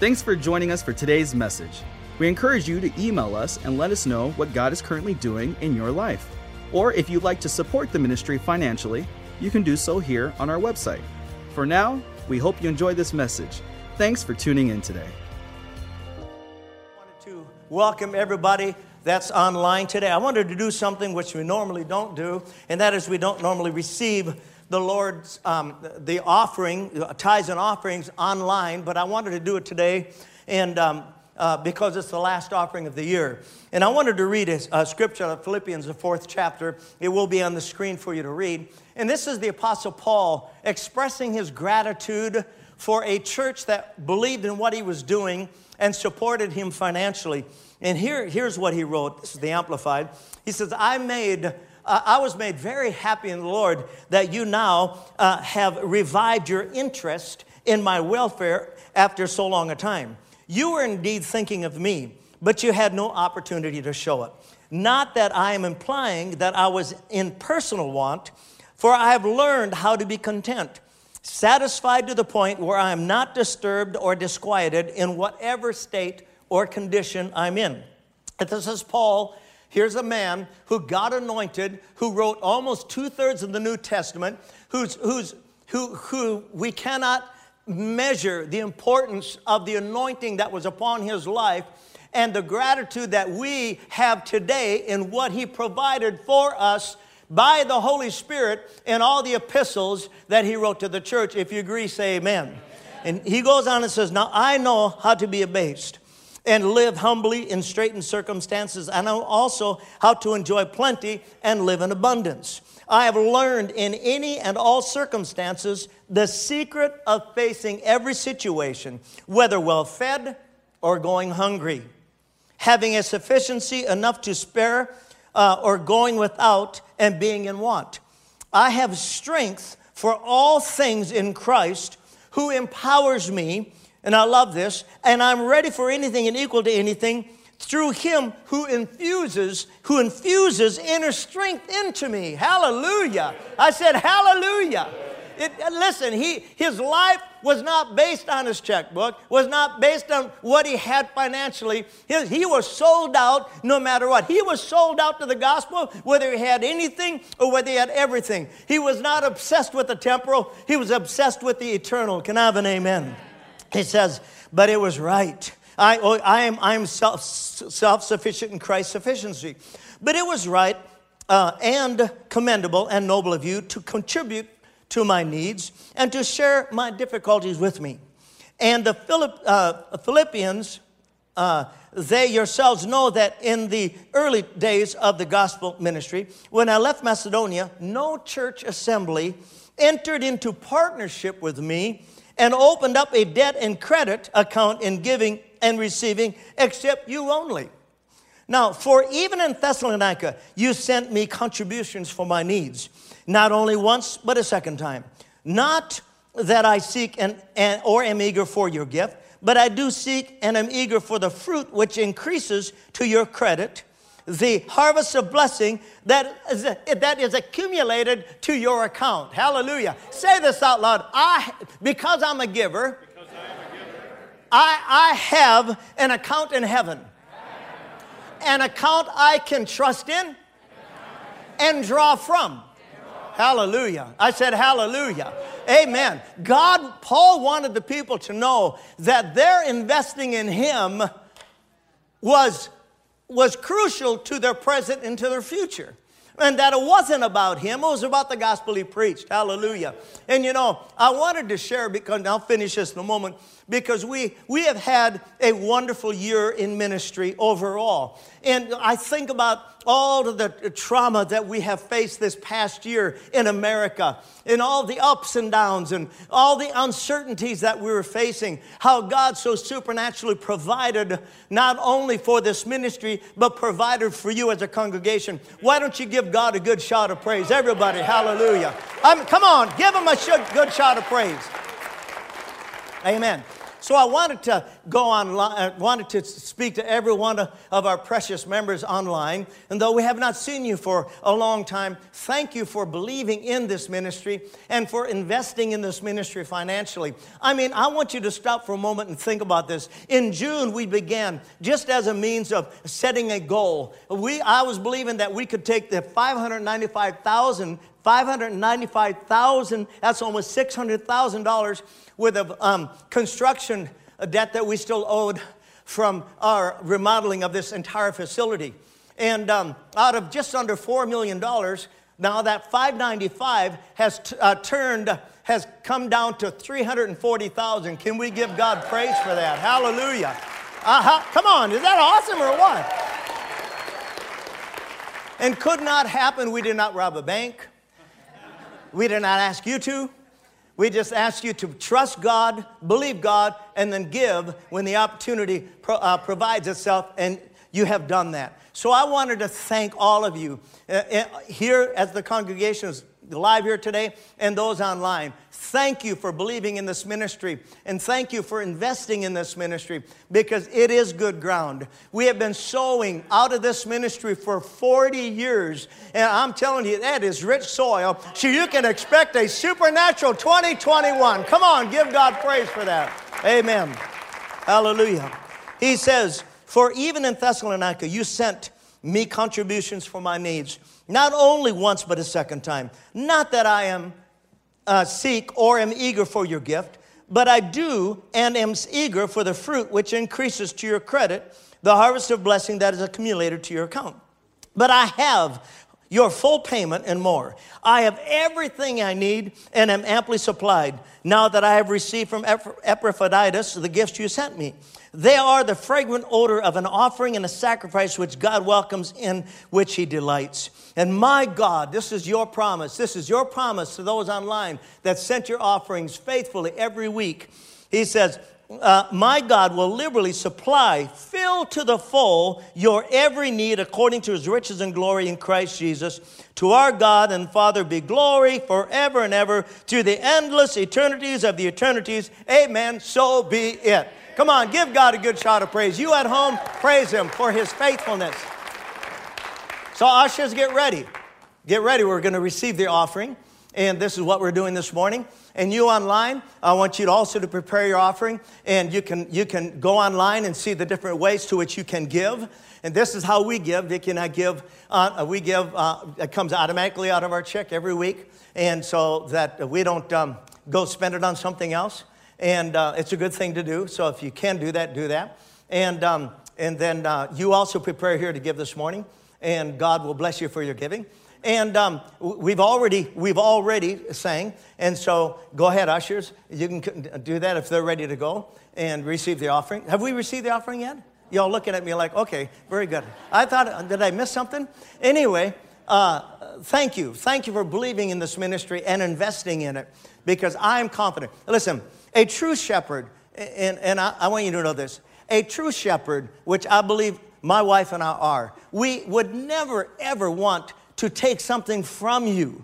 Thanks for joining us for today's message. We encourage you to email us and let us know what God is currently doing in your life. Or if you'd like to support the ministry financially, you can do so here on our website. For now, we hope you enjoy this message. Thanks for tuning in today. I wanted to welcome everybody that's online today. I wanted to do something which we normally don't do, and that is we don't normally receive the Lord's um, the offering, tithes and offerings online, but I wanted to do it today, and um, uh, because it's the last offering of the year. And I wanted to read a, a scripture of Philippians, the fourth chapter. It will be on the screen for you to read. And this is the Apostle Paul expressing his gratitude for a church that believed in what he was doing and supported him financially. And here, here's what he wrote. This is the Amplified. He says, I made, uh, I was made very happy in the Lord that you now uh, have revived your interest in my welfare after so long a time. You were indeed thinking of me, but you had no opportunity to show it. Not that I am implying that I was in personal want, for I have learned how to be content, satisfied to the point where I am not disturbed or disquieted in whatever state or condition I'm in. This is Paul. Here's a man who God anointed, who wrote almost two thirds of the New Testament, who's, who's, who, who we cannot measure the importance of the anointing that was upon his life and the gratitude that we have today in what he provided for us by the Holy Spirit in all the epistles that he wrote to the church. If you agree, say amen. amen. And he goes on and says, Now I know how to be abased and live humbly in straitened circumstances. I know also how to enjoy plenty and live in abundance. I have learned in any and all circumstances the secret of facing every situation, whether well fed or going hungry, having a sufficiency enough to spare uh, or going without and being in want. I have strength for all things in Christ who empowers me, and I love this, and I'm ready for anything and equal to anything through him who infuses who infuses inner strength into me. Hallelujah. I said hallelujah. It, listen he his life was not based on his checkbook was not based on what he had financially. His, he was sold out no matter what. He was sold out to the gospel whether he had anything or whether he had everything. He was not obsessed with the temporal. He was obsessed with the eternal. Can i have an amen he says but it was right I, oh, I am, I am self, self-sufficient in Christ's sufficiency. But it was right uh, and commendable and noble of you to contribute to my needs and to share my difficulties with me. And the Philipp, uh, Philippians, uh, they yourselves know that in the early days of the gospel ministry, when I left Macedonia, no church assembly entered into partnership with me and opened up a debt and credit account in giving and receiving except you only. Now, for even in Thessalonica, you sent me contributions for my needs, not only once, but a second time. Not that I seek and, and, or am eager for your gift, but I do seek and am eager for the fruit which increases to your credit, the harvest of blessing that is, that is accumulated to your account. Hallelujah. Say this out loud. I, because I'm a giver, I, I have an account in heaven, an account I can trust in and draw from. Hallelujah. I said, Hallelujah. Amen. God, Paul wanted the people to know that their investing in Him was, was crucial to their present and to their future and that it wasn't about him, it was about the gospel he preached. Hallelujah. And you know, I wanted to share because I'll finish this in a moment because we we have had a wonderful year in ministry overall. And I think about all of the trauma that we have faced this past year in America, and all the ups and downs, and all the uncertainties that we were facing, how God so supernaturally provided not only for this ministry, but provided for you as a congregation. Why don't you give God a good shout of praise? Everybody, hallelujah. I come on, give him a good shot of praise. Amen. So I wanted to go online, I uh, wanted to speak to every one of our precious members online. And though we have not seen you for a long time, thank you for believing in this ministry and for investing in this ministry financially. I mean, I want you to stop for a moment and think about this. In June, we began just as a means of setting a goal. We, I was believing that we could take the 595,000 595,000, that's almost $600,000 worth of um, construction debt that we still owed from our remodeling of this entire facility. And um, out of just under $4 million, now that 595 has t- uh, turned, has come down to 340,000. Can we give God praise for that? Hallelujah. Uh-huh. Come on, is that awesome or what? And could not happen. We did not rob a bank. We did not ask you to. We just ask you to trust God, believe God, and then give when the opportunity pro- uh, provides itself, and you have done that. So I wanted to thank all of you uh, uh here as the congregation is live here today and those online. Thank you for believing in this ministry and thank you for investing in this ministry because it is good ground. We have been sowing out of this ministry for 40 years, and I'm telling you, that is rich soil. So you can expect a supernatural 2021. Come on, give God praise for that. Amen. Hallelujah. He says, For even in Thessalonica, you sent me contributions for my needs not only once, but a second time. Not that I am uh, seek or am eager for your gift, but I do and am eager for the fruit which increases to your credit, the harvest of blessing that is accumulated to your account. But I have your full payment and more. I have everything I need and am amply supplied now that I have received from Epaphroditus the gifts you sent me. They are the fragrant odor of an offering and a sacrifice which God welcomes, in which He delights. And my God, this is your promise. This is your promise to those online that sent your offerings faithfully every week. He says, uh, my God will liberally supply, fill to the full your every need according to his riches and glory in Christ Jesus. To our God and Father be glory forever and ever to the endless eternities of the eternities. Amen. So be it. Come on, give God a good shout of praise. You at home, praise Him for His faithfulness. So, ushers, get ready. Get ready. We're going to receive the offering. And this is what we're doing this morning. And you online, I want you to also to prepare your offering. And you can, you can go online and see the different ways to which you can give. And this is how we give. Vicky and I give, uh, we give, uh, it comes automatically out of our check every week. And so that we don't um, go spend it on something else. And uh, it's a good thing to do. So if you can do that, do that. And, um, and then uh, you also prepare here to give this morning. And God will bless you for your giving. And um, we've already we've already sang, and so go ahead, ushers. You can do that if they're ready to go and receive the offering. Have we received the offering yet? Y'all looking at me like, okay, very good. I thought, did I miss something? Anyway, uh, thank you, thank you for believing in this ministry and investing in it, because I am confident. Listen, a true shepherd, and, and I, I want you to know this a true shepherd, which I believe my wife and I are, we would never, ever want to take something from you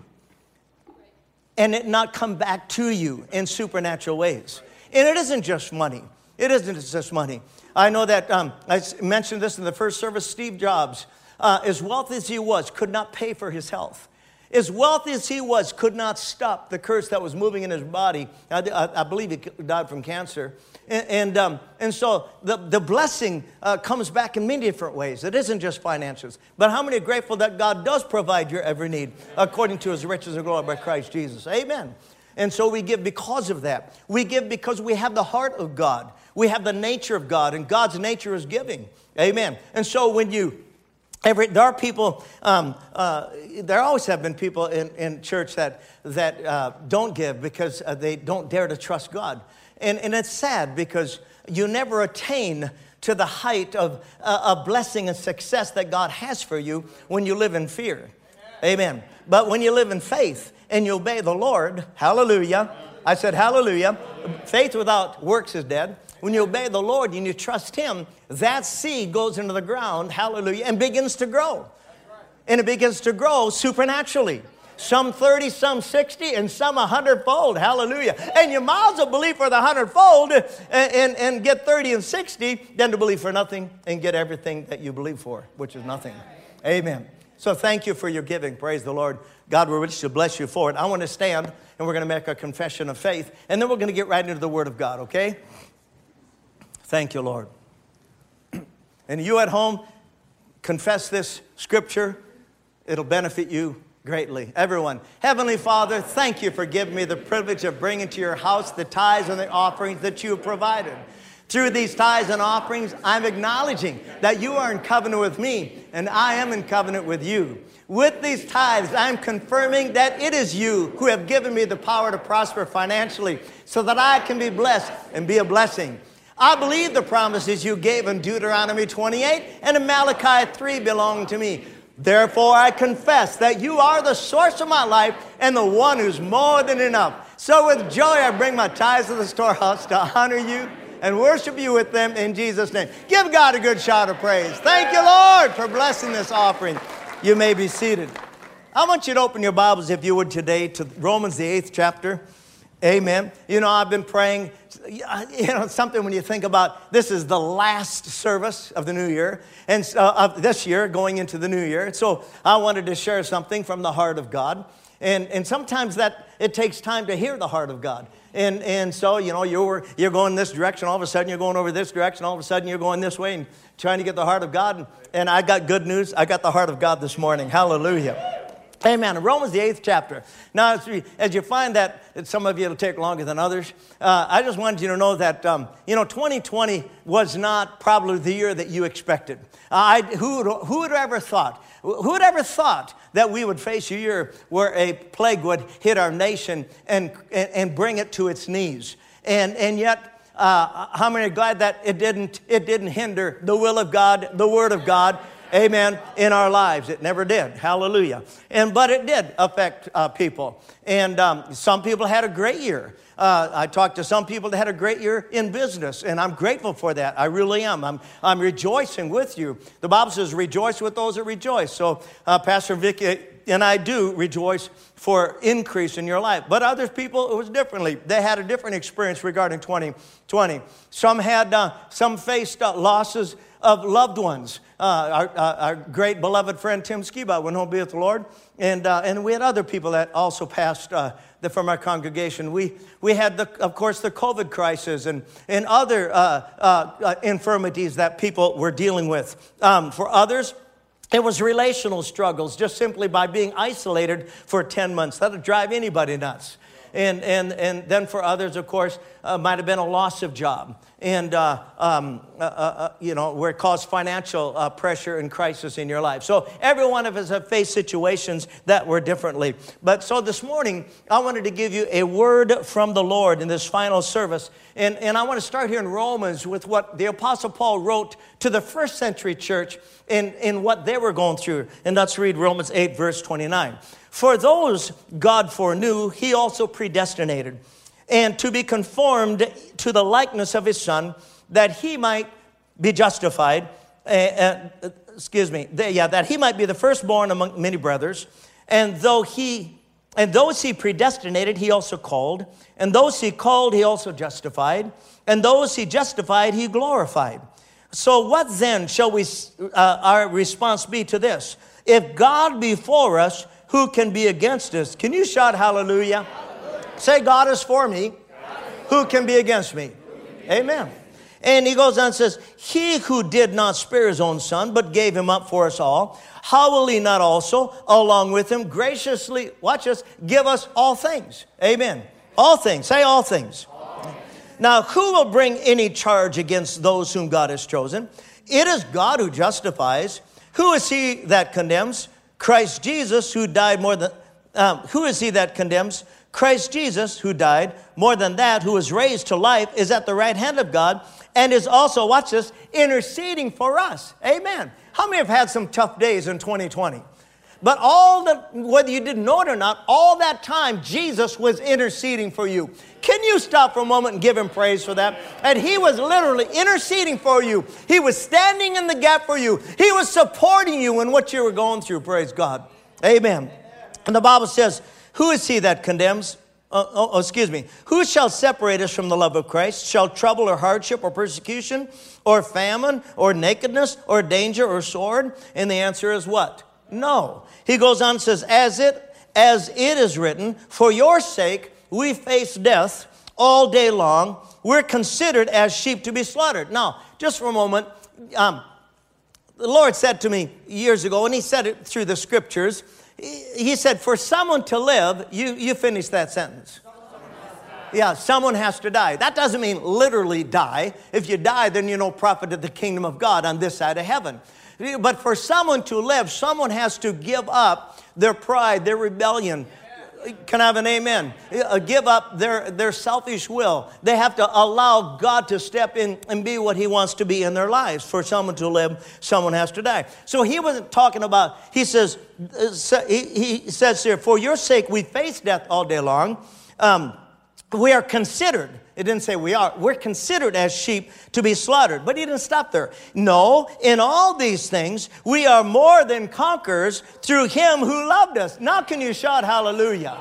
and it not come back to you in supernatural ways. And it isn't just money. It isn't just money. I know that um, I mentioned this in the first service. Steve Jobs, uh, as wealthy as he was, could not pay for his health. As wealthy as he was, could not stop the curse that was moving in his body. I, I, I believe he died from cancer. And, and, um, and so the, the blessing uh, comes back in many different ways. It isn't just finances. But how many are grateful that God does provide your every need according to his riches and glory by Christ Jesus? Amen. And so we give because of that. We give because we have the heart of God. We have the nature of God, and God's nature is giving. Amen. And so when you Every, there are people, um, uh, there always have been people in, in church that, that uh, don't give because uh, they don't dare to trust God. And, and it's sad because you never attain to the height of uh, a blessing and success that God has for you when you live in fear. Amen. But when you live in faith and you obey the Lord, hallelujah. I said, hallelujah. Faith without works is dead. When you obey the Lord and you trust Him, that seed goes into the ground, hallelujah, and begins to grow. And it begins to grow supernaturally. some 30, some 60, and some a hundredfold. Hallelujah. And you might as well believe for the hundredfold and, and, and get 30 and 60 than to believe for nothing and get everything that you believe for, which is nothing. Amen. So thank you for your giving. Praise the Lord. God will richly bless you for it. I want to stand and we're going to make a confession of faith, and then we're going to get right into the Word of God, okay? Thank you, Lord. And you at home, confess this scripture. It'll benefit you greatly. Everyone, Heavenly Father, thank you for giving me the privilege of bringing to your house the tithes and the offerings that you have provided. Through these tithes and offerings, I'm acknowledging that you are in covenant with me and I am in covenant with you. With these tithes, I'm confirming that it is you who have given me the power to prosper financially so that I can be blessed and be a blessing. I believe the promises you gave in Deuteronomy 28 and in Malachi 3 belong to me. Therefore, I confess that you are the source of my life and the one who's more than enough. So, with joy, I bring my tithes to the storehouse to honor you and worship you with them in Jesus' name. Give God a good shout of praise. Thank you, Lord, for blessing this offering. You may be seated. I want you to open your Bibles, if you would, today to Romans, the eighth chapter. Amen. You know, I've been praying, you know, something when you think about this is the last service of the new year, and uh, of this year going into the new year. So I wanted to share something from the heart of God. And, and sometimes that it takes time to hear the heart of God. And, and so, you know, you're, you're going this direction, all of a sudden you're going over this direction, all of a sudden you're going this way and trying to get the heart of God. And, and I got good news. I got the heart of God this morning. Hallelujah. Amen. Romans, the eighth chapter. Now, as, we, as you find that, some of you it'll take longer than others, uh, I just wanted you to know that, um, you know, 2020 was not probably the year that you expected. I, who, who would ever thought? Who would ever thought that we would face a year where a plague would hit our nation and, and, and bring it to its knees? And, and yet, uh, how many are glad that it didn't, it didn't hinder the will of God, the Word of God, amen, in our lives. It never did. Hallelujah. And, but it did affect uh, people. And um, some people had a great year. Uh, I talked to some people that had a great year in business, and I'm grateful for that. I really am. I'm, I'm rejoicing with you. The Bible says, rejoice with those that rejoice. So, uh, Pastor Vicky and I do rejoice for increase in your life. But other people, it was differently. They had a different experience regarding 2020. Some had, uh, some faced uh, losses of loved ones. Uh, our, uh, our, great beloved friend Tim Skiba went home be with the Lord. And, uh, and we had other people that also passed uh, the, from our congregation. We, we had, the, of course, the COVID crisis and, and other infirmities that people were dealing with. Um, for others, it was relational struggles just simply by being isolated for 10 months. That'll drive anybody nuts. And, and, and then for others, of course, uh, might have been a loss of job and uh, um, uh, uh, uh, you know where it caused financial uh, pressure and crisis in your life. So every one of us have faced situations that were differently. But so this morning i wanted to give you a word from the lord in this final service. And, and i want to start here in romans with what the apostle paul wrote to the first century church in, in what they were going through. And let's read romans 8 verse 29 for those god foreknew he also predestinated and to be conformed to the likeness of his son, that he might be justified. Uh, uh, excuse me, yeah, that he might be the firstborn among many brothers. And though he and those he predestinated, he also called. And those he called, he also justified. And those he justified, he glorified. So, what then shall we, uh, our response be to this? If God be for us, who can be against us? Can you shout hallelujah? Say, God is for me. Who can be against me? Amen. And he goes on and says, He who did not spare his own son, but gave him up for us all, how will he not also, along with him, graciously, watch us, give us all things? Amen. All things. Say all things. Now, who will bring any charge against those whom God has chosen? It is God who justifies. Who is he that condemns? Christ Jesus, who died more than, um, who is he that condemns? Christ Jesus, who died, more than that, who was raised to life, is at the right hand of God and is also, watch this, interceding for us. Amen. How many have had some tough days in 2020? But all that, whether you didn't know it or not, all that time, Jesus was interceding for you. Can you stop for a moment and give him praise for that? And he was literally interceding for you. He was standing in the gap for you. He was supporting you in what you were going through. Praise God. Amen. And the Bible says, Who is he that condemns? Uh, oh, oh, excuse me. Who shall separate us from the love of Christ? Shall trouble or hardship or persecution or famine or nakedness or danger or sword? And the answer is what? No. He goes on and says, As it as it is written, for your sake we face death all day long. We're considered as sheep to be slaughtered. Now, just for a moment, um, the Lord said to me years ago, and He said it through the scriptures, He said, For someone to live, you, you finish that sentence. Yeah, someone has to die. That doesn't mean literally die. If you die, then you're no profit of the kingdom of God on this side of heaven. But for someone to live, someone has to give up their pride, their rebellion. Can I have an amen? Uh, give up their, their selfish will. They have to allow God to step in and be what He wants to be in their lives. For someone to live, someone has to die. So He wasn't talking about, He says, uh, He, he says here, for your sake we face death all day long. Um, we are considered it didn't say we are. We're considered as sheep to be slaughtered. But he didn't stop there. No, in all these things, we are more than conquerors through him who loved us. Now can you shout hallelujah?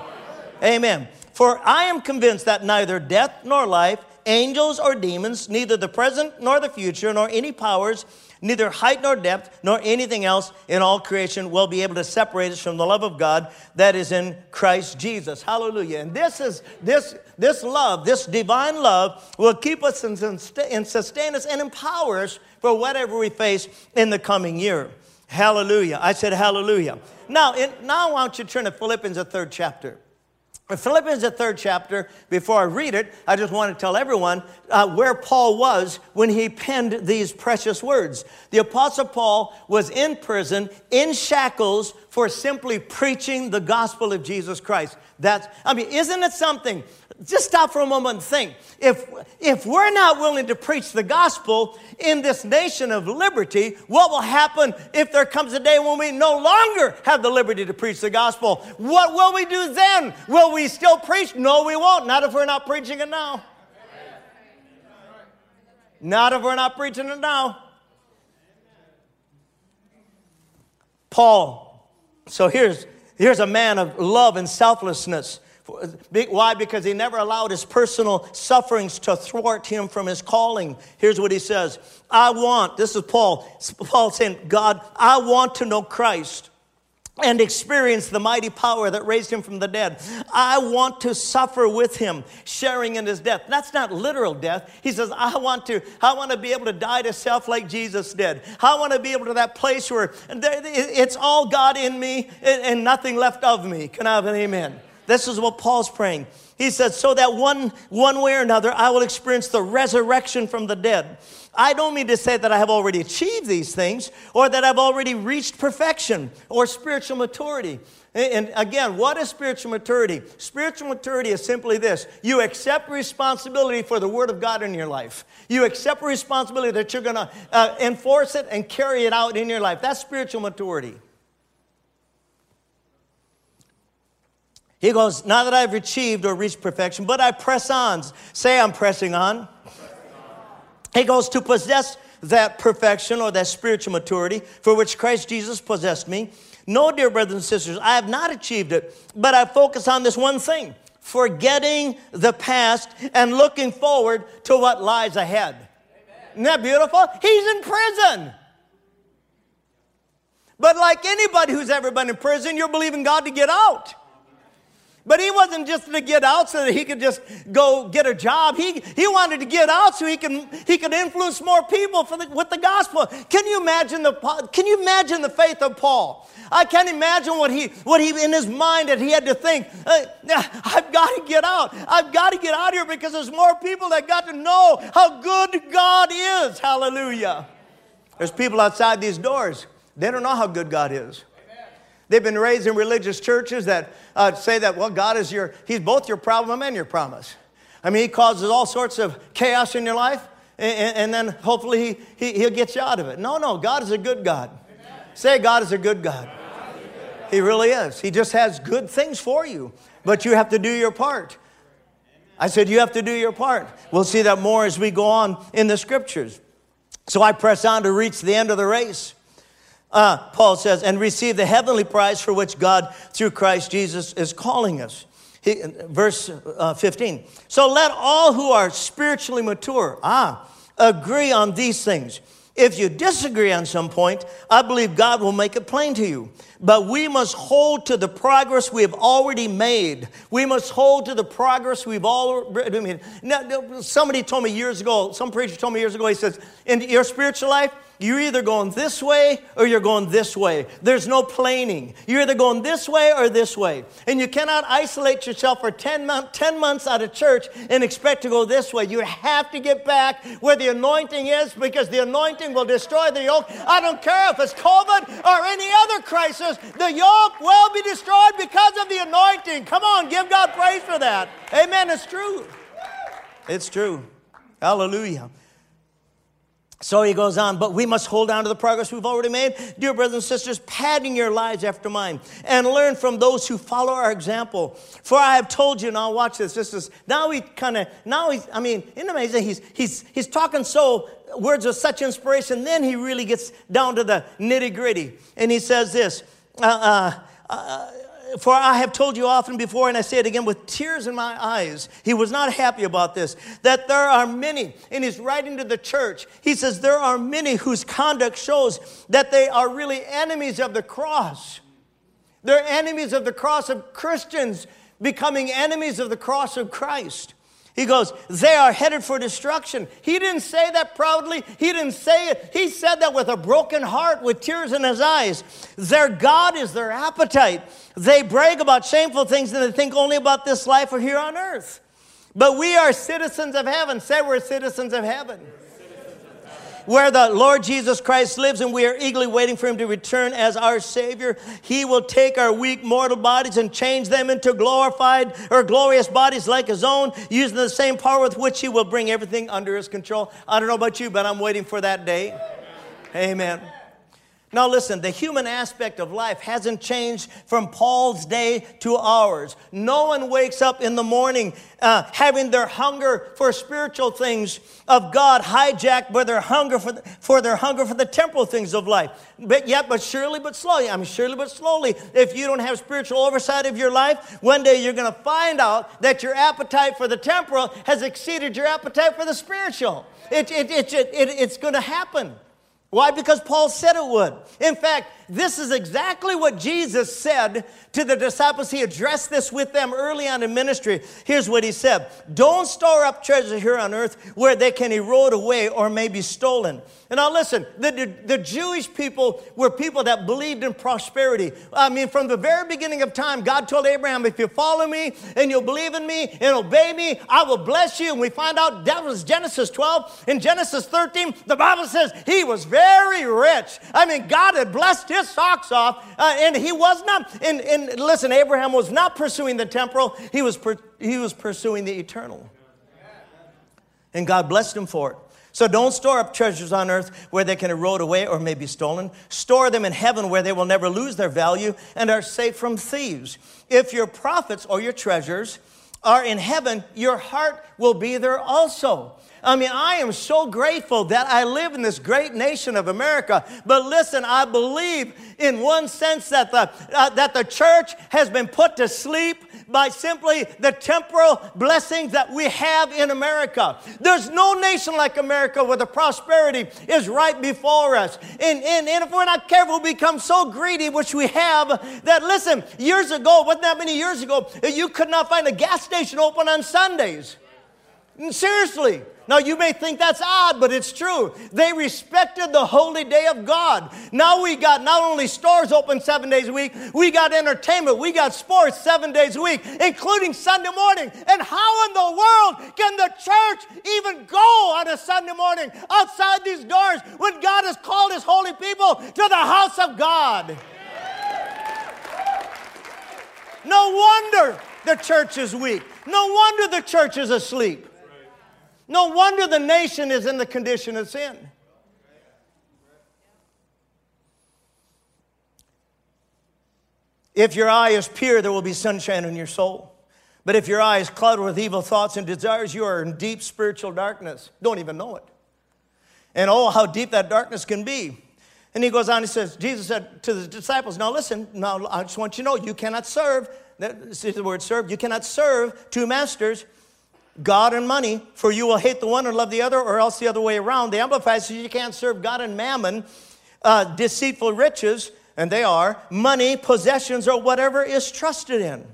Amen. For I am convinced that neither death nor life, angels or demons, neither the present nor the future, nor any powers, Neither height nor depth nor anything else in all creation will be able to separate us from the love of God that is in Christ Jesus. Hallelujah. And this is this this love, this divine love will keep us and, sustain us and empower us for whatever we face in the coming year. Hallelujah. I said hallelujah. Now, in, now I want you to turn to Philippians, the third chapter. Philippians, the third chapter, before I read it, I just want to tell everyone uh, where Paul was when he penned these precious words. The Apostle Paul was in prison, in shackles, for simply preaching the gospel of Jesus Christ. That's, I mean, isn't it something? Just stop for a moment and think. If, if we're not willing to preach the gospel in this nation of liberty, what will happen if there comes a day when we no longer have the liberty to preach the gospel? What will we do then? Will we still preach? No, we won't. Not if we're not preaching it now. Not if we're not preaching it now. Paul. So here's, here's a man of love and selflessness. Why? Because he never allowed his personal sufferings to thwart him from his calling. Here's what he says I want, this is Paul, Paul saying, God, I want to know Christ and experience the mighty power that raised him from the dead. I want to suffer with him, sharing in his death. That's not literal death. He says, I want to, I want to be able to die to self like Jesus did. I want to be able to that place where it's all God in me and nothing left of me. Can I have an amen? This is what Paul's praying. He says, so that one, one way or another, I will experience the resurrection from the dead. I don't mean to say that I have already achieved these things or that I've already reached perfection or spiritual maturity. And again, what is spiritual maturity? Spiritual maturity is simply this you accept responsibility for the Word of God in your life. You accept responsibility that you're going to uh, enforce it and carry it out in your life. That's spiritual maturity. He goes, Not that I've achieved or reached perfection, but I press on. Say, I'm pressing on. He goes, To possess that perfection or that spiritual maturity for which Christ Jesus possessed me. No, dear brothers and sisters, I have not achieved it, but I focus on this one thing forgetting the past and looking forward to what lies ahead. Amen. Isn't that beautiful? He's in prison. But like anybody who's ever been in prison, you're believing God to get out. But he wasn't just to get out so that he could just go get a job. He, he wanted to get out so he can he could influence more people the, with the gospel. Can you imagine the can you imagine the faith of Paul? I can't imagine what he what he in his mind that he had to think. Uh, I've got to get out. I've got to get out here because there's more people that got to know how good God is. Hallelujah. There's people outside these doors. They don't know how good God is. They've been raised in religious churches that uh, say that, well, God is your, He's both your problem and your promise. I mean, He causes all sorts of chaos in your life, and, and then hopefully he, he, will get you out of it. No, no, God is a good God. Amen. Say, God is a good God. He really is. He just has good things for you, but you have to do your part. I said, You have to do your part. We'll see that more as we go on in the scriptures. So I press on to reach the end of the race uh, Paul says, and receive the heavenly prize for which God, through Christ Jesus, is calling us. He, verse uh, 15. So let all who are spiritually mature, ah, agree on these things. If you disagree on some point, I believe God will make it plain to you. But we must hold to the progress we have already made. We must hold to the progress we've already made. Now, somebody told me years ago, some preacher told me years ago, he says, in your spiritual life, you're either going this way or you're going this way. There's no planing. You're either going this way or this way. And you cannot isolate yourself for 10, 10 months out of church and expect to go this way. You have to get back where the anointing is because the anointing will destroy the yoke. I don't care if it's COVID or any other crisis, the yoke will be destroyed because of the anointing. Come on, give God praise for that. Amen. It's true. It's true. Hallelujah. So he goes on, but we must hold on to the progress we've already made. Dear brothers and sisters, pattern your lives after mine and learn from those who follow our example. For I have told you, now watch this. This is, now he kind of, now he's, I mean, isn't amazing? He's, he's, he's talking so, words of such inspiration. Then he really gets down to the nitty gritty. And he says this, uh, uh, uh, for I have told you often before, and I say it again with tears in my eyes. He was not happy about this. That there are many, in his writing to the church, he says, There are many whose conduct shows that they are really enemies of the cross. They're enemies of the cross of Christians becoming enemies of the cross of Christ. He goes, They are headed for destruction. He didn't say that proudly. He didn't say it. He said that with a broken heart, with tears in his eyes. Their God is their appetite. They brag about shameful things and they think only about this life or here on earth. But we are citizens of heaven. Say we're citizens of heaven where the Lord Jesus Christ lives and we are eagerly waiting for him to return as our Savior. He will take our weak mortal bodies and change them into glorified or glorious bodies like his own, using the same power with which he will bring everything under his control. I don't know about you, but I'm waiting for that day. Amen. Now, listen, the human aspect of life hasn't changed from Paul's day to ours. No one wakes up in the morning uh, having their hunger for spiritual things of God hijacked by their hunger for, the, for their hunger for the temporal things of life. But yet, but surely, but slowly, I mean, surely, but slowly, if you don't have spiritual oversight of your life, one day you're going to find out that your appetite for the temporal has exceeded your appetite for the spiritual. It, it, it, it, it it's going to happen. Why? Because Paul said it would. In fact, this is exactly what Jesus said to the disciples. He addressed this with them early on in ministry. Here's what he said Don't store up treasure here on earth where they can erode away or may be stolen. And now listen, the, the, the Jewish people were people that believed in prosperity. I mean, from the very beginning of time, God told Abraham, if you follow me and you'll believe in me and obey me, I will bless you. And we find out that was Genesis 12. In Genesis 13, the Bible says he was very rich. I mean, God had blessed his socks off, uh, and he was not. And, and listen, Abraham was not pursuing the temporal; he was per, he was pursuing the eternal. And God blessed him for it. So don't store up treasures on earth where they can erode away or may be stolen. Store them in heaven where they will never lose their value and are safe from thieves. If your profits or your treasures are in heaven, your heart will be there also. I mean, I am so grateful that I live in this great nation of America. But listen, I believe in one sense that the, uh, that the church has been put to sleep by simply the temporal blessings that we have in America. There's no nation like America where the prosperity is right before us. And, and, and if we're not careful, we become so greedy, which we have, that listen, years ago, wasn't that many years ago, you could not find a gas station open on Sundays. Seriously. Now, you may think that's odd, but it's true. They respected the holy day of God. Now we got not only stores open seven days a week, we got entertainment, we got sports seven days a week, including Sunday morning. And how in the world can the church even go on a Sunday morning outside these doors when God has called his holy people to the house of God? No wonder the church is weak. No wonder the church is asleep. No wonder the nation is in the condition it's in. If your eye is pure, there will be sunshine in your soul. But if your eye is clouded with evil thoughts and desires, you are in deep spiritual darkness. Don't even know it. And oh, how deep that darkness can be. And he goes on, he says, Jesus said to the disciples, Now listen, now I just want you to know you cannot serve, this is the word serve, you cannot serve two masters, God and money, for you will hate the one and love the other, or else the other way around. The Amplified says you can't serve God and mammon, uh, deceitful riches, and they are money, possessions, or whatever is trusted in.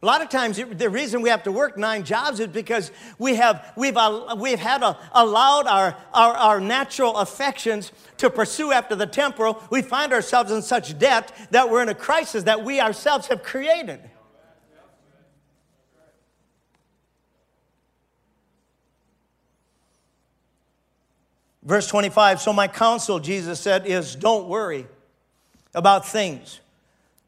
A lot of times, the reason we have to work nine jobs is because we have, we've, we've had a, allowed our, our, our natural affections to pursue after the temporal. We find ourselves in such debt that we're in a crisis that we ourselves have created. Verse 25 So, my counsel, Jesus said, is don't worry about things.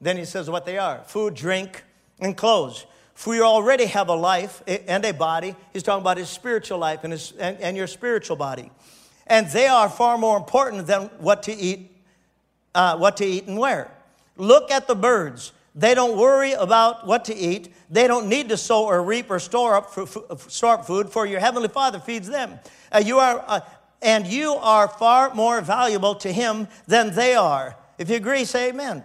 Then he says what they are food, drink, and clothes. For you already have a life and a body. He's talking about his spiritual life and, his, and, and your spiritual body. And they are far more important than what to eat, uh, what to eat and wear. Look at the birds. They don't worry about what to eat. They don't need to sow or reap or store up, for, store up food, for your heavenly Father feeds them. Uh, you are, uh, and you are far more valuable to Him than they are. If you agree, say amen.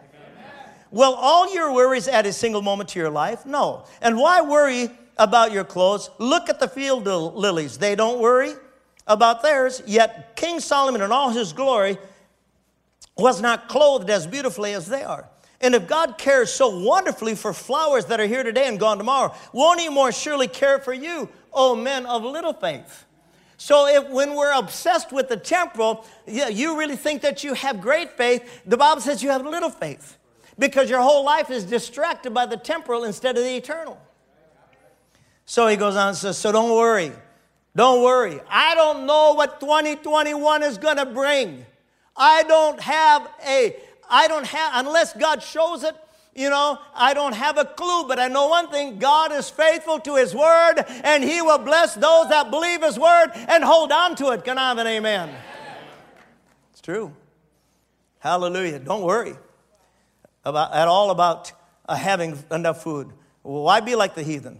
Will all your worries add a single moment to your life? No. And why worry about your clothes? Look at the field lilies. They don't worry about theirs, yet King Solomon in all his glory was not clothed as beautifully as they are. And if God cares so wonderfully for flowers that are here today and gone tomorrow, won't He more surely care for you, O men of little faith? So if when we're obsessed with the temporal, you really think that you have great faith. The Bible says you have little faith because your whole life is distracted by the temporal instead of the eternal. So he goes on and says, So don't worry. Don't worry. I don't know what 2021 is going to bring. I don't have a, I don't have, unless God shows it, you know, I don't have a clue, but I know one thing God is faithful to His word, and He will bless those that believe His word and hold on to it. Can I have an amen? It's true. Hallelujah. Don't worry about, at all about uh, having enough food. Why be like the heathen?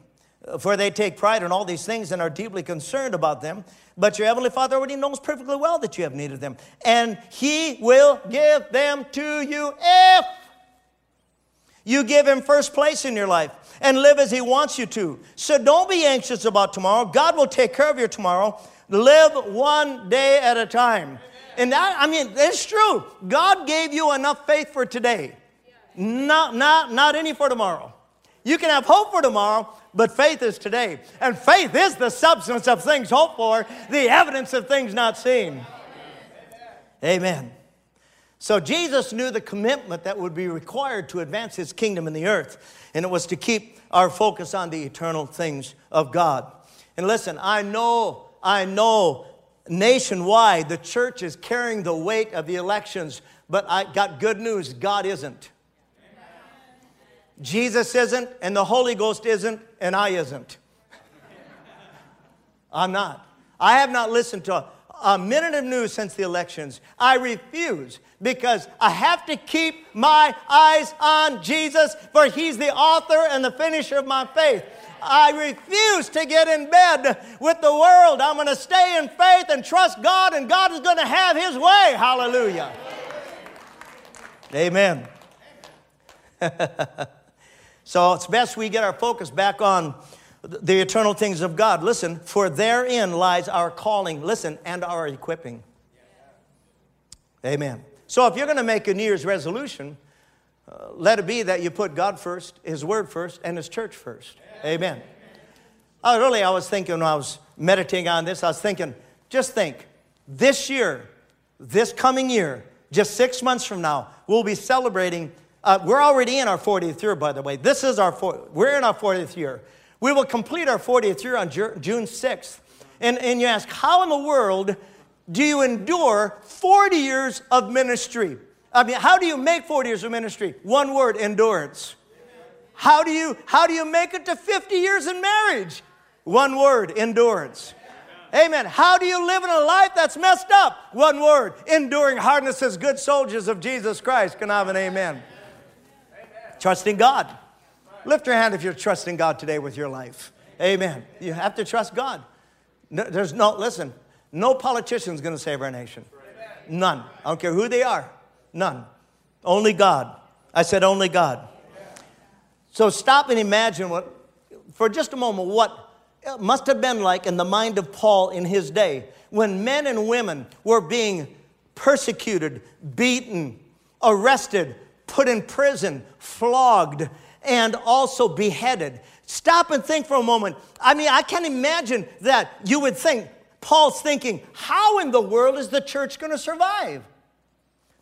For they take pride in all these things and are deeply concerned about them. But your Heavenly Father already knows perfectly well that you have need of them. And He will give them to you if you give Him first place in your life and live as He wants you to. So don't be anxious about tomorrow. God will take care of your tomorrow. Live one day at a time. And that, I mean, it's true. God gave you enough faith for today. Not, not, not any for tomorrow. You can have hope for tomorrow, but faith is today. And faith is the substance of things hoped for, the evidence of things not seen. Amen. So Jesus knew the commitment that would be required to advance his kingdom in the earth, and it was to keep our focus on the eternal things of God. And listen, I know, I know nationwide the church is carrying the weight of the elections, but I got good news God isn't. Jesus isn't, and the Holy Ghost isn't, and I isn't. I'm not. I have not listened to a, minute of news since the elections. I refuse because I have to keep my eyes on Jesus, for He's the author and the finisher of my faith. I refuse to get in bed with the world. I'm going to stay in faith and trust God, and God is going to have His way. Hallelujah. Amen. So it's best we get our focus back on the eternal things of God. Listen, for therein lies our calling, listen, and our equipping. Amen. So if you're going to make a New Year's resolution, uh, let it be that you put God first, His Word first, and His church first. Amen. Uh, really, I was thinking when I was meditating on this, I was thinking, just think, this year, this coming year, just six months from now, we'll be celebrating uh, we're already in our 40th year, by the way. This is our, we're in our 40th year. We will complete our 40th year on June 6th. And, and you ask, how in the world do you endure 40 years of ministry? I mean, how do you make 40 years of ministry? One word, endurance. How do you, how do you make it to 50 years in marriage? One word, endurance. Amen. How do you live in a life that's messed up? One word, enduring hardness as good soldiers of Jesus Christ. Can I have an amen? Trusting God. Lift your hand if you're trusting God today with your life. Amen. You have to trust God. There's no, listen, No politician is going to save our nation. None. I don't care who they are. None. Only God. I said only God. So stop and imagine what, for just a moment, what it must have been like in the mind of Paul in his day when men and women were being persecuted, beaten, arrested, put in prison, flogged, and also beheaded. Stop and think for a moment. I mean, I can't imagine that you would think, Paul's thinking, how in the world is the church going to survive?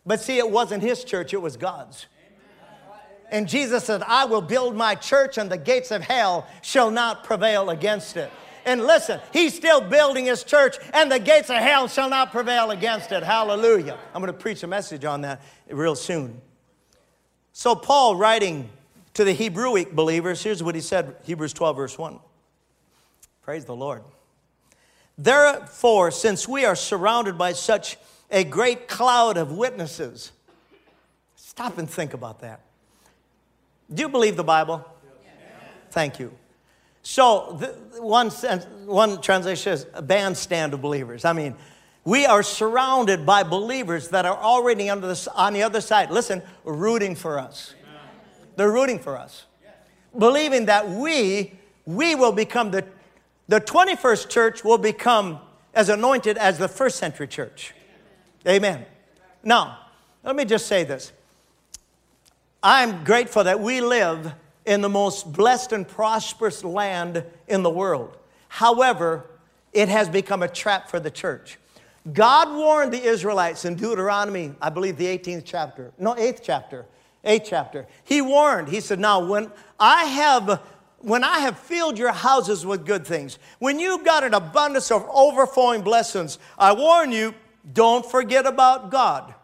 But see, it wasn't his church, it was God's. And Jesus said, I will build my church, and the gates of hell shall not prevail against it. And listen, he's still building his church, and the gates of hell shall not prevail against it. Hallelujah. I'm going to preach a message on that real soon. So, Paul, writing to the Hebrewic believers, here's what he said Hebrews 12, verse 1. Praise the Lord. Therefore, since we are surrounded by such a great cloud of witnesses, stop and think about that. Do you believe the Bible? Thank you. So, the, one, one translation is a bandstand of believers. I mean, we are surrounded by believers that are already the, on the other side, listen, rooting for us. They're rooting for us. Believing that we, we will become the, the 21st church will become as anointed as the first century church. Amen. Now, let me just say this. I'm grateful that we live in the most blessed and prosperous land in the world. However, it has become a trap for the church. God warned the Israelites in Deuteronomy, I believe the 18th chapter, no, 8th chapter, 8th chapter. He warned, he said, Now, when I have when I have filled your houses with good things, when you've got an abundance of overflowing blessings, I warn you, don't forget about God.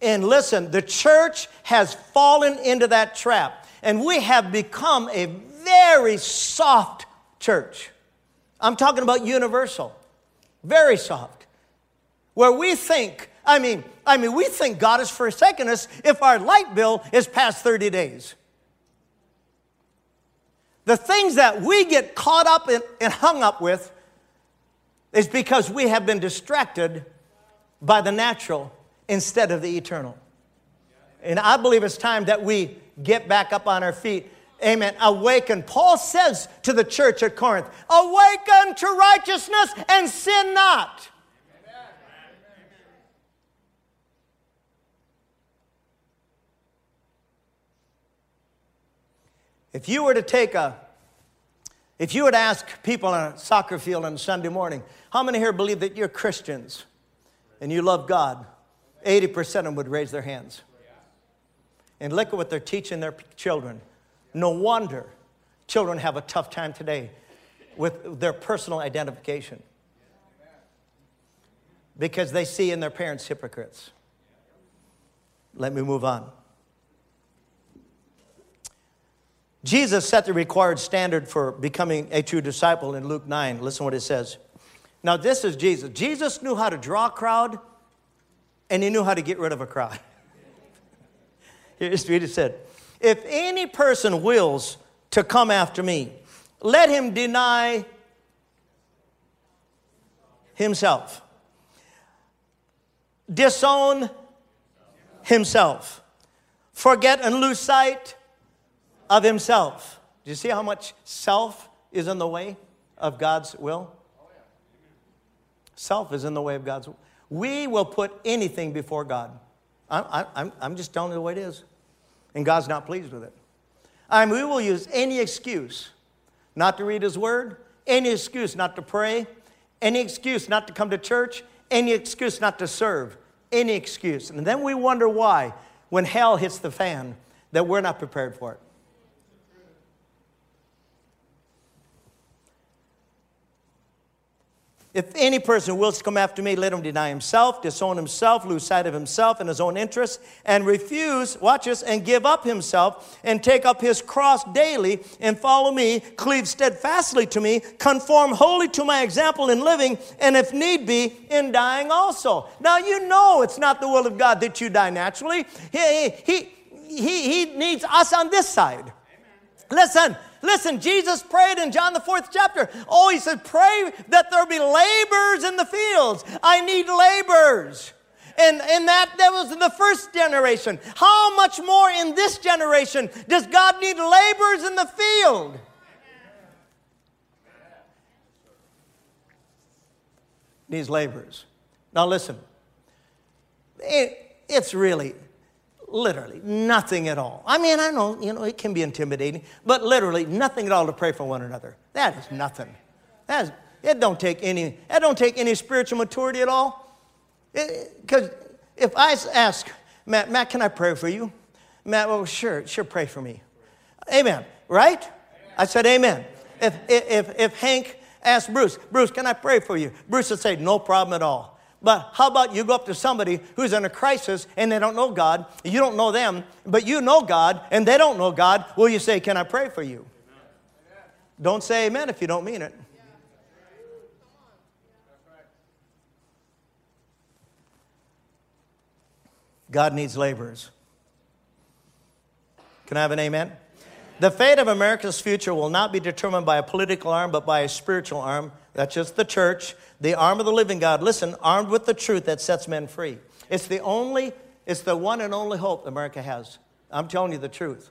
And listen, the church has fallen into that trap and we have become a very soft church. I'm talking about universal, very soft, where we think, I mean, I mean, we think God has forsaken us if our light bill is past 30 days. The things that we get caught up in, and hung up with is because we have been distracted by the natural instead of the eternal. And I believe it's time that we get back up on our feet. Amen. Awaken. Paul says to the church at Corinth, Awaken to righteousness and sin not. If you were to take a, if you would ask people on a soccer field on Sunday morning, how many here believe that you're Christians and you love God? 80% of them would raise their hands and look at what they're teaching their children. No wonder children have a tough time today with their personal identification because they see in their parents hypocrites. Let me move on. Jesus set the required standard for becoming a true disciple in Luke 9. Listen what it says. Now, this is Jesus. Jesus knew how to draw a crowd and he knew how to get rid of a crowd. Here's what he said If any person wills to come after me, let him deny himself, disown himself, forget and lose sight of himself. Do you see how much self is in the way of God's will? Self is in the way of God's will. We will put anything before God. I'm, I'm, I'm just telling you the way it is. And God's not pleased with it. I mean, we will use any excuse not to read His Word, any excuse not to pray, any excuse not to come to church, any excuse not to serve, any excuse. And then we wonder why, when hell hits the fan, that we're not prepared for it. If any person wills to come after me, let him deny himself, disown himself, lose sight of himself and his own interests, and refuse, watch this, and give up himself, and take up his cross daily, and follow me, cleave steadfastly to me, conform wholly to my example in living, and if need be, in dying also. Now you know it's not the will of God that you die naturally. He, he, he, he needs us on this side. Listen, Listen, Jesus prayed in John the fourth chapter. Oh, he said, pray that there be laborers in the fields. I need laborers. And, and that, that was in the first generation. How much more in this generation does God need laborers in the field? Needs laborers. Now listen, it, it's really literally nothing at all. I mean, I know, you know, it can be intimidating, but literally nothing at all to pray for one another. That is nothing. That is, it don't take any, it don't take any spiritual maturity at all. Because if I ask, Matt, Matt, can I pray for you? Matt, well, sure, sure, pray for me. Amen, right? I said amen. If, if, if Hank asked Bruce, Bruce, can I pray for you? Bruce would say, no problem at all. But how about you go up to somebody who's in a crisis and they don't know God, you don't know them, but you know God and they don't know God? Will you say, Can I pray for you? Amen. Don't say amen if you don't mean it. God needs laborers. Can I have an amen? amen? The fate of America's future will not be determined by a political arm, but by a spiritual arm. That's just the church the arm of the living God, listen, armed with the truth that sets men free. It's the only, it's the one and only hope America has. I'm telling you the truth.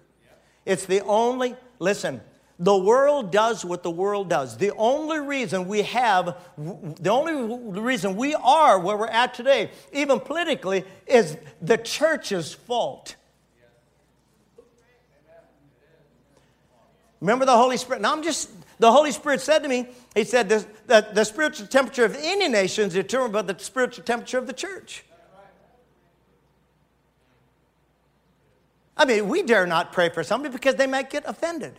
It's the only, listen, the world does what the world does. The only reason we have, the only reason we are where we're at today, even politically, is the church's fault. Remember the Holy Spirit. Now I'm just, the Holy Spirit said to me, He said, the, the, the spiritual temperature of any nation is determined by the spiritual temperature of the church. I mean, we dare not pray for somebody because they might get offended.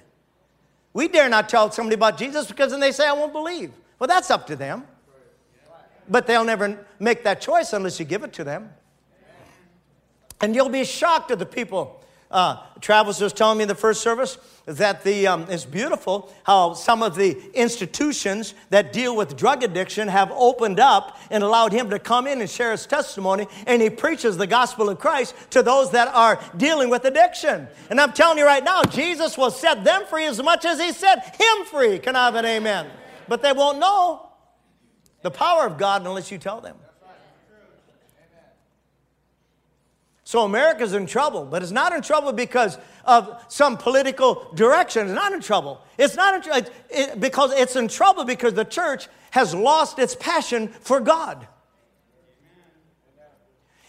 We dare not tell somebody about Jesus because then they say, I won't believe. Well, that's up to them. But they'll never make that choice unless you give it to them. And you'll be shocked at the people uh, Travis was telling me in the first service that the, um, it's beautiful how some of the institutions that deal with drug addiction have opened up and allowed him to come in and share his testimony, and he preaches the gospel of Christ to those that are dealing with addiction. And I'm telling you right now, Jesus will set them free as much as he set him free. Can I have an amen? But they won't know the power of God unless you tell them. So America's in trouble, but it's not in trouble because of some political direction. It's not in trouble. It's not in, it, it, because it's in trouble because the church has lost its passion for God.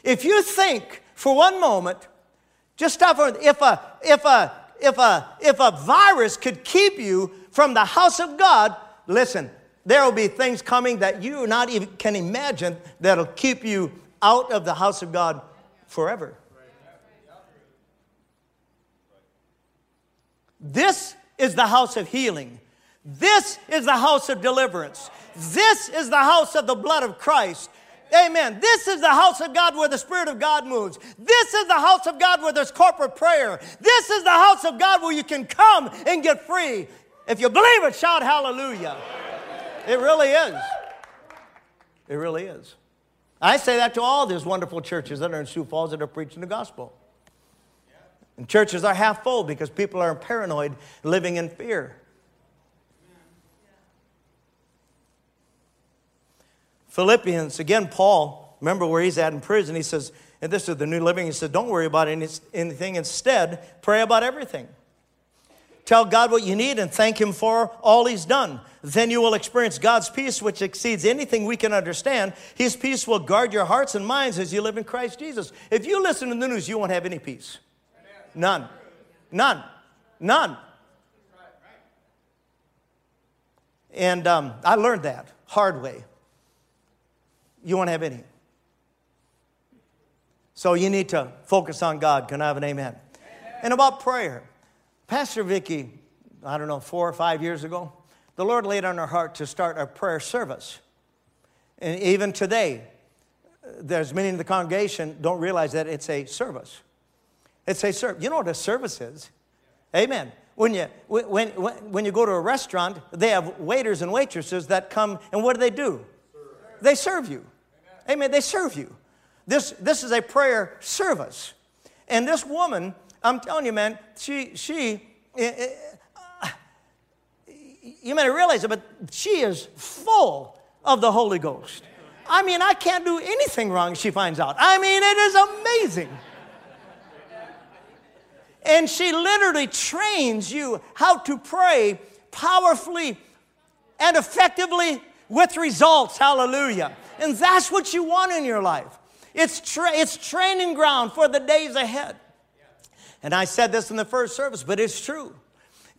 If you think for one moment, just stop for if a if a if a if a virus could keep you from the house of God, listen, there will be things coming that you not even can imagine that'll keep you out of the house of God forever. This is the house of healing. This is the house of deliverance. This is the house of the blood of Christ. Amen. This is the house of God where the Spirit of God moves. This is the house of God where there's corporate prayer. This is the house of God where you can come and get free. If you believe it, shout hallelujah. It really is. It really is. I say that to all these wonderful churches that are in Sioux Falls that are preaching the gospel. And churches are half full because people are paranoid, living in fear. Philippians, again, Paul, remember where he's at in prison. He says, and this is the New Living, he said, don't worry about anything. Instead, pray about everything. Tell God what you need and thank Him for all He's done. Then you will experience God's peace, which exceeds anything we can understand. His peace will guard your hearts and minds as you live in Christ Jesus. If you listen to the news, you won't have any peace. None. None. None. And um, I learned that hard way. You won't have any. So you need to focus on God. Can I have an amen? amen? And about prayer. Pastor Vicky, I don't know, four or five years ago, the Lord laid on her heart to start a prayer service. And even today, there's many in the congregation don't realize that it's a service. It's a service. You know what a service is? Amen. When you, when, when, when you go to a restaurant, they have waiters and waitresses that come, and what do they do? Serve. They serve you. Amen. Amen. They serve you. This, this is a prayer service. And this woman I'm telling you, man, she, she, eh, you may realize it, but she is full of the Holy Ghost. I mean, I can't do anything wrong, she finds out. I mean, it is amazing. And she literally trains you how to pray powerfully and effectively with results. Hallelujah. And that's what you want in your life. It's, tra- it's training ground for the days ahead. And I said this in the first service, but it's true.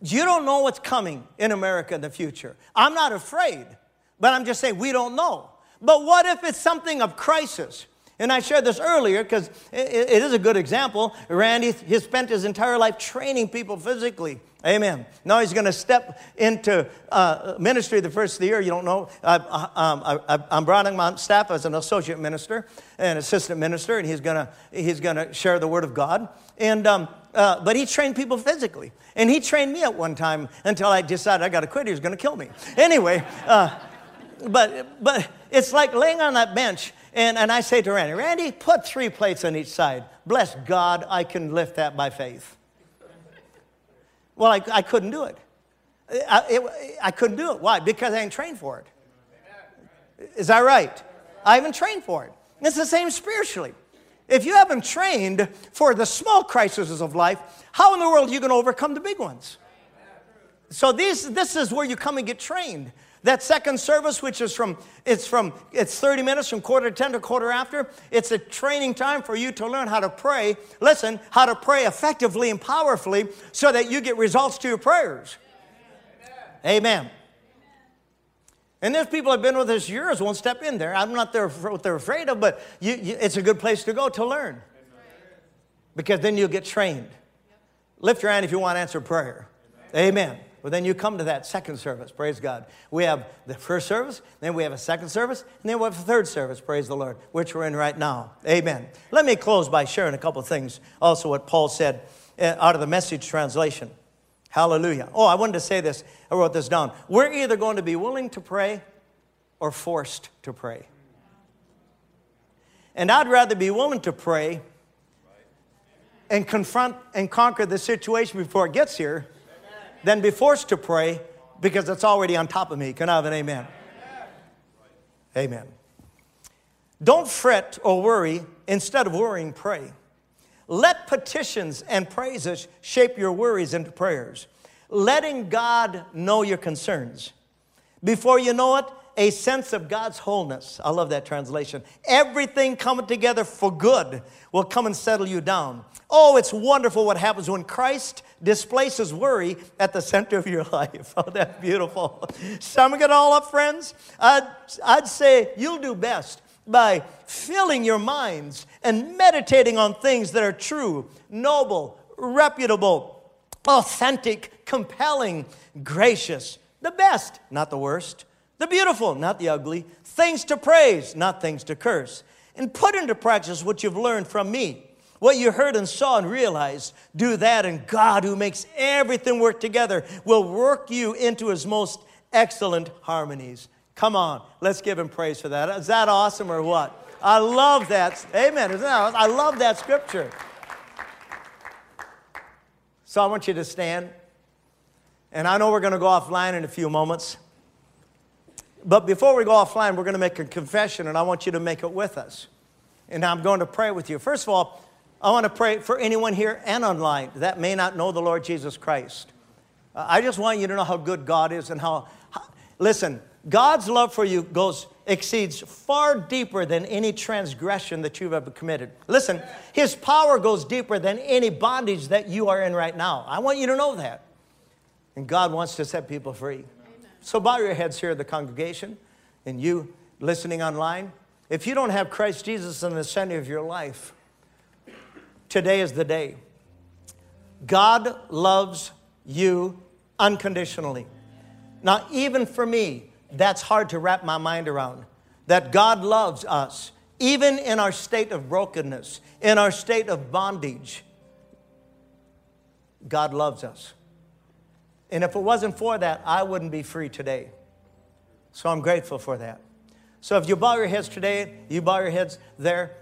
You don't know what's coming in America in the future. I'm not afraid, but I'm just saying we don't know. But what if it's something of crisis? And I shared this earlier because it, it is a good example. Randy, he spent his entire life training people physically. Amen. Now he's going to step into uh, ministry the first of the year. You don't know. I, um, I, I'm brought on staff as an associate minister and assistant minister, and he's going to he's going to share the word of God. And um, uh, but he trained people physically, and he trained me at one time until I decided I got to quit. He was going to kill me. Anyway, uh, but but it's like laying on that bench and, and I say to Randy, Randy, put three plates on each side. Bless God, I can lift that by faith. Well, I, I couldn't do it. I, it. I couldn't do it. Why? Because I ain't trained for it. Is that right? I haven't trained for it. It's the same spiritually. If you haven't trained for the small crises of life, how in the world are you going to overcome the big ones? So these, this is where you come and get trained. That second service, which is from, it's from, it's 30 minutes from quarter to 10 to quarter after. It's a training time for you to learn how to pray. Listen, how to pray effectively and powerfully so that you get results to your prayers. Amen. Amen. And there's people have been with us years won't step in there. I'm not there for what they're afraid of, but you, you, it's a good place to go to learn. Because then you'll get trained. Lift your hand if you want to answer prayer. Amen. Amen. Well, then you come to that second service. Praise God. We have the first service, then we have a second service, and then we have a third service. Praise the Lord, which we're in right now. Amen. Let me close by sharing a couple things. Also, what Paul said uh, out of the message translation. Hallelujah. Oh, I wanted to say this. I wrote this down. We're either going to be willing to pray or forced to pray. And I'd rather be willing to pray and confront and conquer the situation before it gets here than be forced to pray because it's already on top of me. Can I have an amen? Amen. amen. Don't fret or worry. Instead of worrying, pray. Let petitions and praises shape your worries into prayers, letting God know your concerns. Before you know it, a sense of God's wholeness. I love that translation. Everything coming together for good will come and settle you down. Oh, it's wonderful what happens when Christ displaces worry at the center of your life. Oh, that's beautiful. Summing it all up, friends, I'd, I'd say you'll do best by filling your minds and meditating on things that are true, noble, reputable, authentic, compelling, gracious, the best, not the worst the beautiful, not the ugly, things to praise, not things to curse, and put into practice what you've learned from me. What you heard and saw and realized, do that, and God, who makes everything work together, will work you into his most excellent harmonies. Come on, let's give him praise for that. Is that awesome or what? I love that. Amen. That, I love that scripture. So I want you to stand. And I know we're going to go offline in a few moments. But before we go offline, we're going to make a confession, and I want you to make it with us. And I'm going to pray with you. First of all, I want to pray for anyone here and online that may not know the Lord Jesus Christ. I just want you to know how good God is and how, how listen, God's love for you goes exceeds far deeper than any transgression that you've ever committed. Listen, his power goes deeper than any bondage that you are in right now. I want you to know that. And God wants to set people free. So bow your heads here at the congregation and you listening online. If you don't have Christ Jesus in the center of your life, today is the day. God loves you unconditionally. Now, even for me, that's hard to wrap my mind around. That God loves us, even in our state of brokenness, in our state of bondage. God loves us. And if it wasn't for that, I wouldn't be free today. So I'm grateful for that. So if you bow your heads today, you bow your heads there.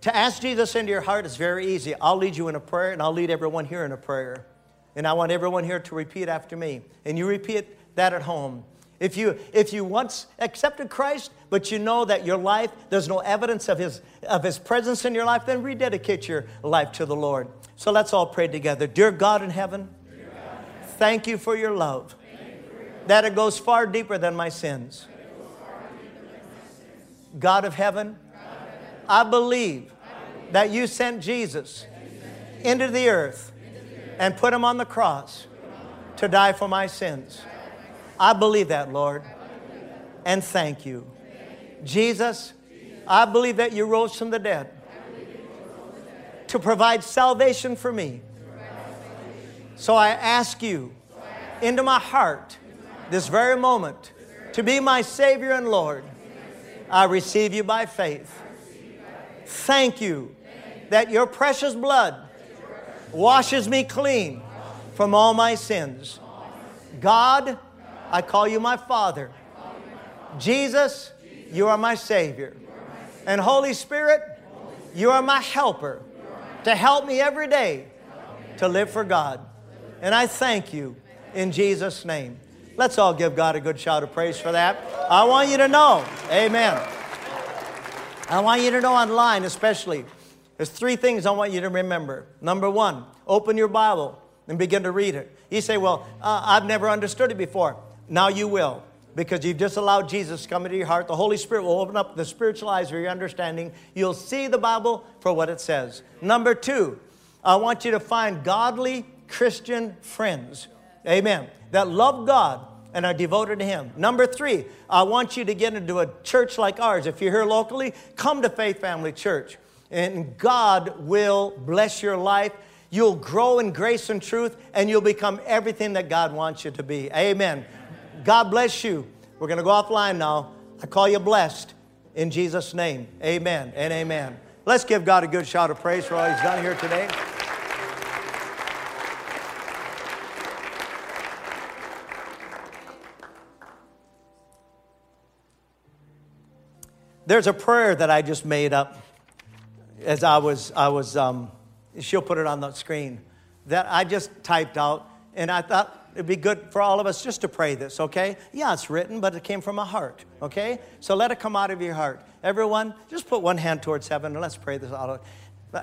To ask Jesus into your heart is very easy. I'll lead you in a prayer, and I'll lead everyone here in a prayer. And I want everyone here to repeat after me. And you repeat that at home. If you, if you once accepted Christ, but you know that your life, there's no evidence of his, of his presence in your life, then rededicate your life to the Lord. So let's all pray together. Dear God in heaven, thank you for your love, that it goes far deeper than my sins. God of heaven, I believe that you sent Jesus into the earth and put him on the cross to die for my sins. I believe that, Lord, and thank you. Jesus, I believe that you rose from the dead to provide salvation for me. So I ask you into my heart this very moment to be my Savior and Lord. I receive you by faith. Thank you that your precious blood washes me clean from all my sins. God, I call you my Father. Jesus, you are my Savior. And Holy Spirit, you are my helper to help me every day to live for God. And I thank you in Jesus' name. Let's all give God a good shout of praise for that. I want you to know, amen. I want you to know online, especially, there's three things I want you to remember. Number one, open your Bible and begin to read it. You say, Well, uh, I've never understood it before. Now you will because you've just allowed Jesus to come into your heart. The Holy Spirit will open up the spiritual eyes of your understanding. You'll see the Bible for what it says. Number two, I want you to find godly Christian friends, amen, that love God and are devoted to Him. Number three, I want you to get into a church like ours. If you're here locally, come to Faith Family Church, and God will bless your life. You'll grow in grace and truth, and you'll become everything that God wants you to be. Amen. God bless you. We're going to go offline now. I call you blessed in Jesus' name. Amen and amen. Let's give God a good shout of praise for all He's done here today. There's a prayer that I just made up as I was, I was um, she'll put it on the screen, that I just typed out, and I thought it'd be good for all of us just to pray this, okay? Yeah, it's written, but it came from a heart, okay? So let it come out of your heart. Everyone, just put one hand towards heaven and let's pray this out.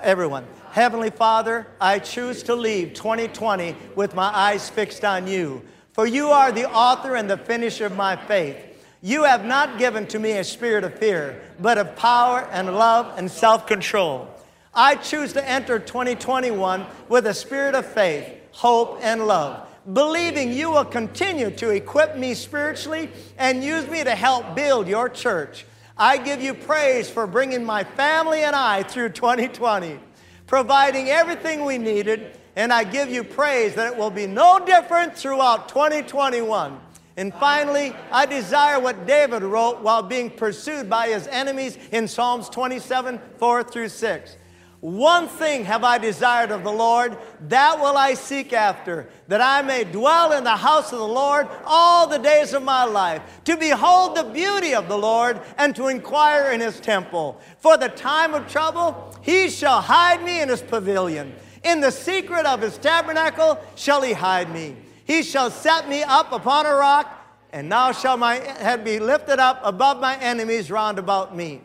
Everyone, Heavenly Father, I choose to leave 2020 with my eyes fixed on you, for you are the author and the finisher of my faith. You have not given to me a spirit of fear, but of power and love and self control. I choose to enter 2021 with a spirit of faith, hope, and love believing you will continue to equip me spiritually and use me to help build your church. I give you praise for bringing my family and I through 2020, providing everything we needed, and I give you praise that it will be no different throughout 2021. And finally, I desire what David wrote while being pursued by his enemies in Psalms 27 4 through 6. One thing have I desired of the Lord, that will I seek after, that I may dwell in the house of the Lord all the days of my life, to behold the beauty of the Lord and to inquire in his temple. For the time of trouble, he shall hide me in his pavilion. In the secret of his tabernacle shall he hide me. He shall set me up upon a rock, and now shall my head be lifted up above my enemies round about me.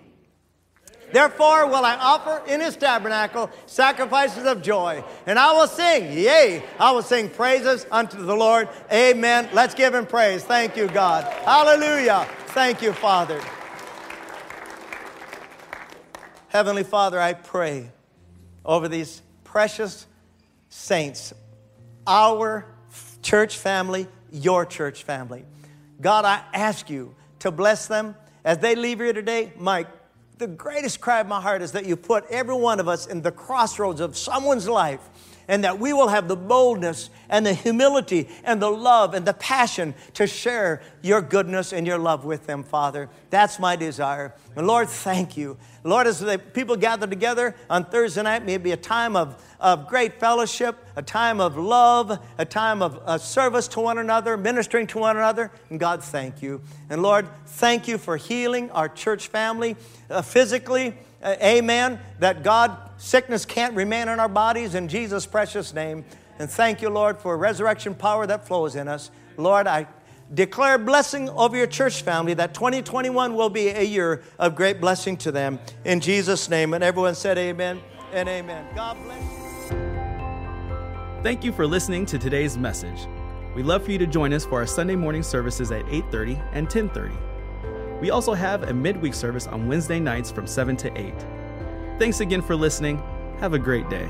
Therefore will I offer in his tabernacle sacrifices of joy. And I will sing, yea, I will sing praises unto the Lord. Amen. Let's give him praise. Thank you, God. Hallelujah. Thank you, Father. Heavenly Father, I pray over these precious saints, our church family, your church family. God, I ask you to bless them as they leave here today. Mike, the greatest cry of my heart is that you put every one of us in the crossroads of someone's life and that we will have the boldness and the humility and the love and the passion to share your goodness and your love with them, Father. That's my desire. And Lord, thank you. Lord, as the people gather together on Thursday night, may it be a time of, of great fellowship, a time of love, a time of uh, service to one another, ministering to one another. And God, thank you. And Lord, thank you for healing our church family uh, physically. Uh, amen. That God, sickness can't remain in our bodies in Jesus' precious name. And thank you, Lord, for resurrection power that flows in us. Lord, I, declare blessing over your church family that 2021 will be a year of great blessing to them. In Jesus' name. And everyone said, Amen and amen. God bless you. Thank you for listening to today's message. We'd love for you to join us for our Sunday morning services at 8:30 and 10:30. We also have a midweek service on Wednesday nights from 7 to 8. Thanks again for listening. Have a great day.